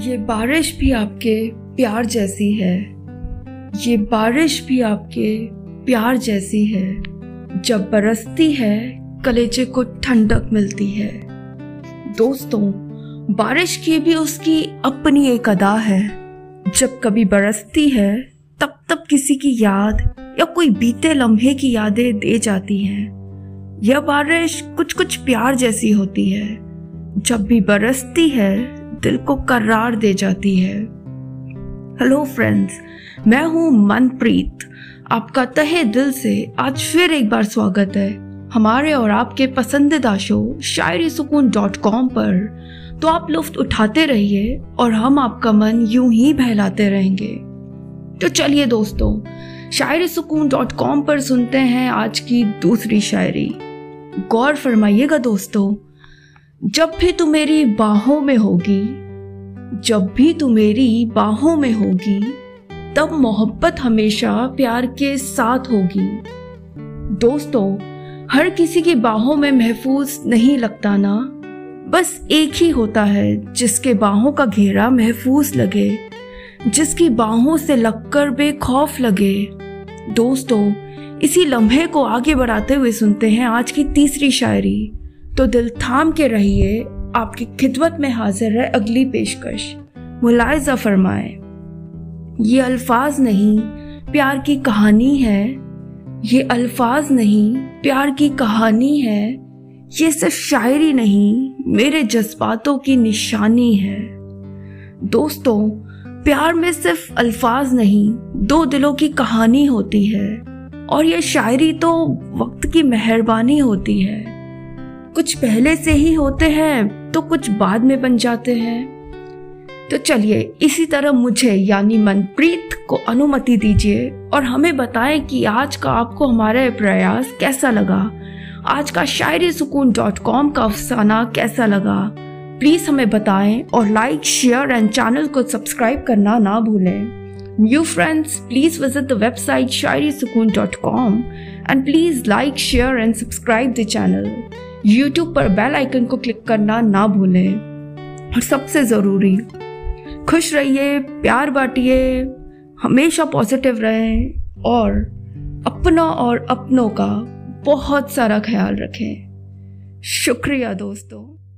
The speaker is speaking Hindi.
ये बारिश भी आपके प्यार जैसी है। ये बारिश भी आपके प्यार जैसी है। जब बरसती है, कलेजे को ठंडक मिलती है। दोस्तों, बारिश की भी उसकी अपनी एक अदा है। जब कभी बरसती है, तब तब किसी की याद या कोई बीते लम्हे की यादें दे जाती हैं। यह बारिश कुछ कुछ प्यार जैसी होती है। जब भी बरसती है दिल को करार दे जाती है। हेलो फ्रेंड्स मैं हूँ मनप्रीत। आपका तहे दिल से आज फिर एक बार स्वागत है। हमारे और आपके पसंदीदा शो शायरी सुकून डॉट कॉम पर। तो आप लुफ्त उठाते रहिए और हम आपका मन यूँ ही बहलाते रहेंगे। तो चलिए दोस्तों, शायरी सुकून डॉट कॉम पर सुनते हैं आज की दूसरी शायरी। गौर फरमाइएगा दोस्तों जब भी तू मेरी बाहों में होगी, जब भी तू मेरी बाहों में होगी, तब मोहब्बत हमेशा प्यार के साथ होगी। दोस्तों, हर किसी की बाहों में महफूज नहीं लगता ना? बस एक ही होता है जिसके बाहों का घेरा महफूज लगे, जिसकी बाहों से लगकर बेखौफ लगे। दोस्तों, इसी लम्हे को आगे बढ़ाते हुए सुनते हैं आज की तीसरी शायरी। तो दिल थाम के रहिए, आपकी खिदमत में हाजिर है अगली पेशकश। मुलायजा फरमाए, ये अल्फाज नहीं, प्यार की कहानी है। ये अल्फाज नहीं, प्यार की कहानी है। ये सिर्फ़ शायरी नहीं, मेरे जज्बातों की निशानी है। दोस्तों, प्यार में सिर्फ़ अल्फाज नहीं, दो दिलों की कहानी होती है। और ये शायरी तो वक्त की मेहरबानी होती है। कुछ पहले से ही होते हैं तो कुछ बाद में बन जाते हैं। तो चलिए, इसी तरह मुझे, यानी मनप्रीत को अनुमति दीजिए और हमें बताएँ कि आज का आपको हमारा प्रयास कैसा लगा। आज का शायरी सुकून डॉट कॉम का अफसाना कैसा लगा? प्लीज़ हमें बताएँ और लाइक, शेयर एंड चैनल को सब्सक्राइब करना ना भूलें। New friends please visit the website Shayari Sukoon dot com and please like share and subscribe the channel YouTube पर बेल आइकन को क्लिक करना ना भूलें। और सबसे ज़रूरी, खुश रहिए, प्यार बांटिए, हमेशा पॉजिटिव रहें और अपना और अपनों का बहुत सारा ख्याल रखें। शुक्रिया दोस्तों।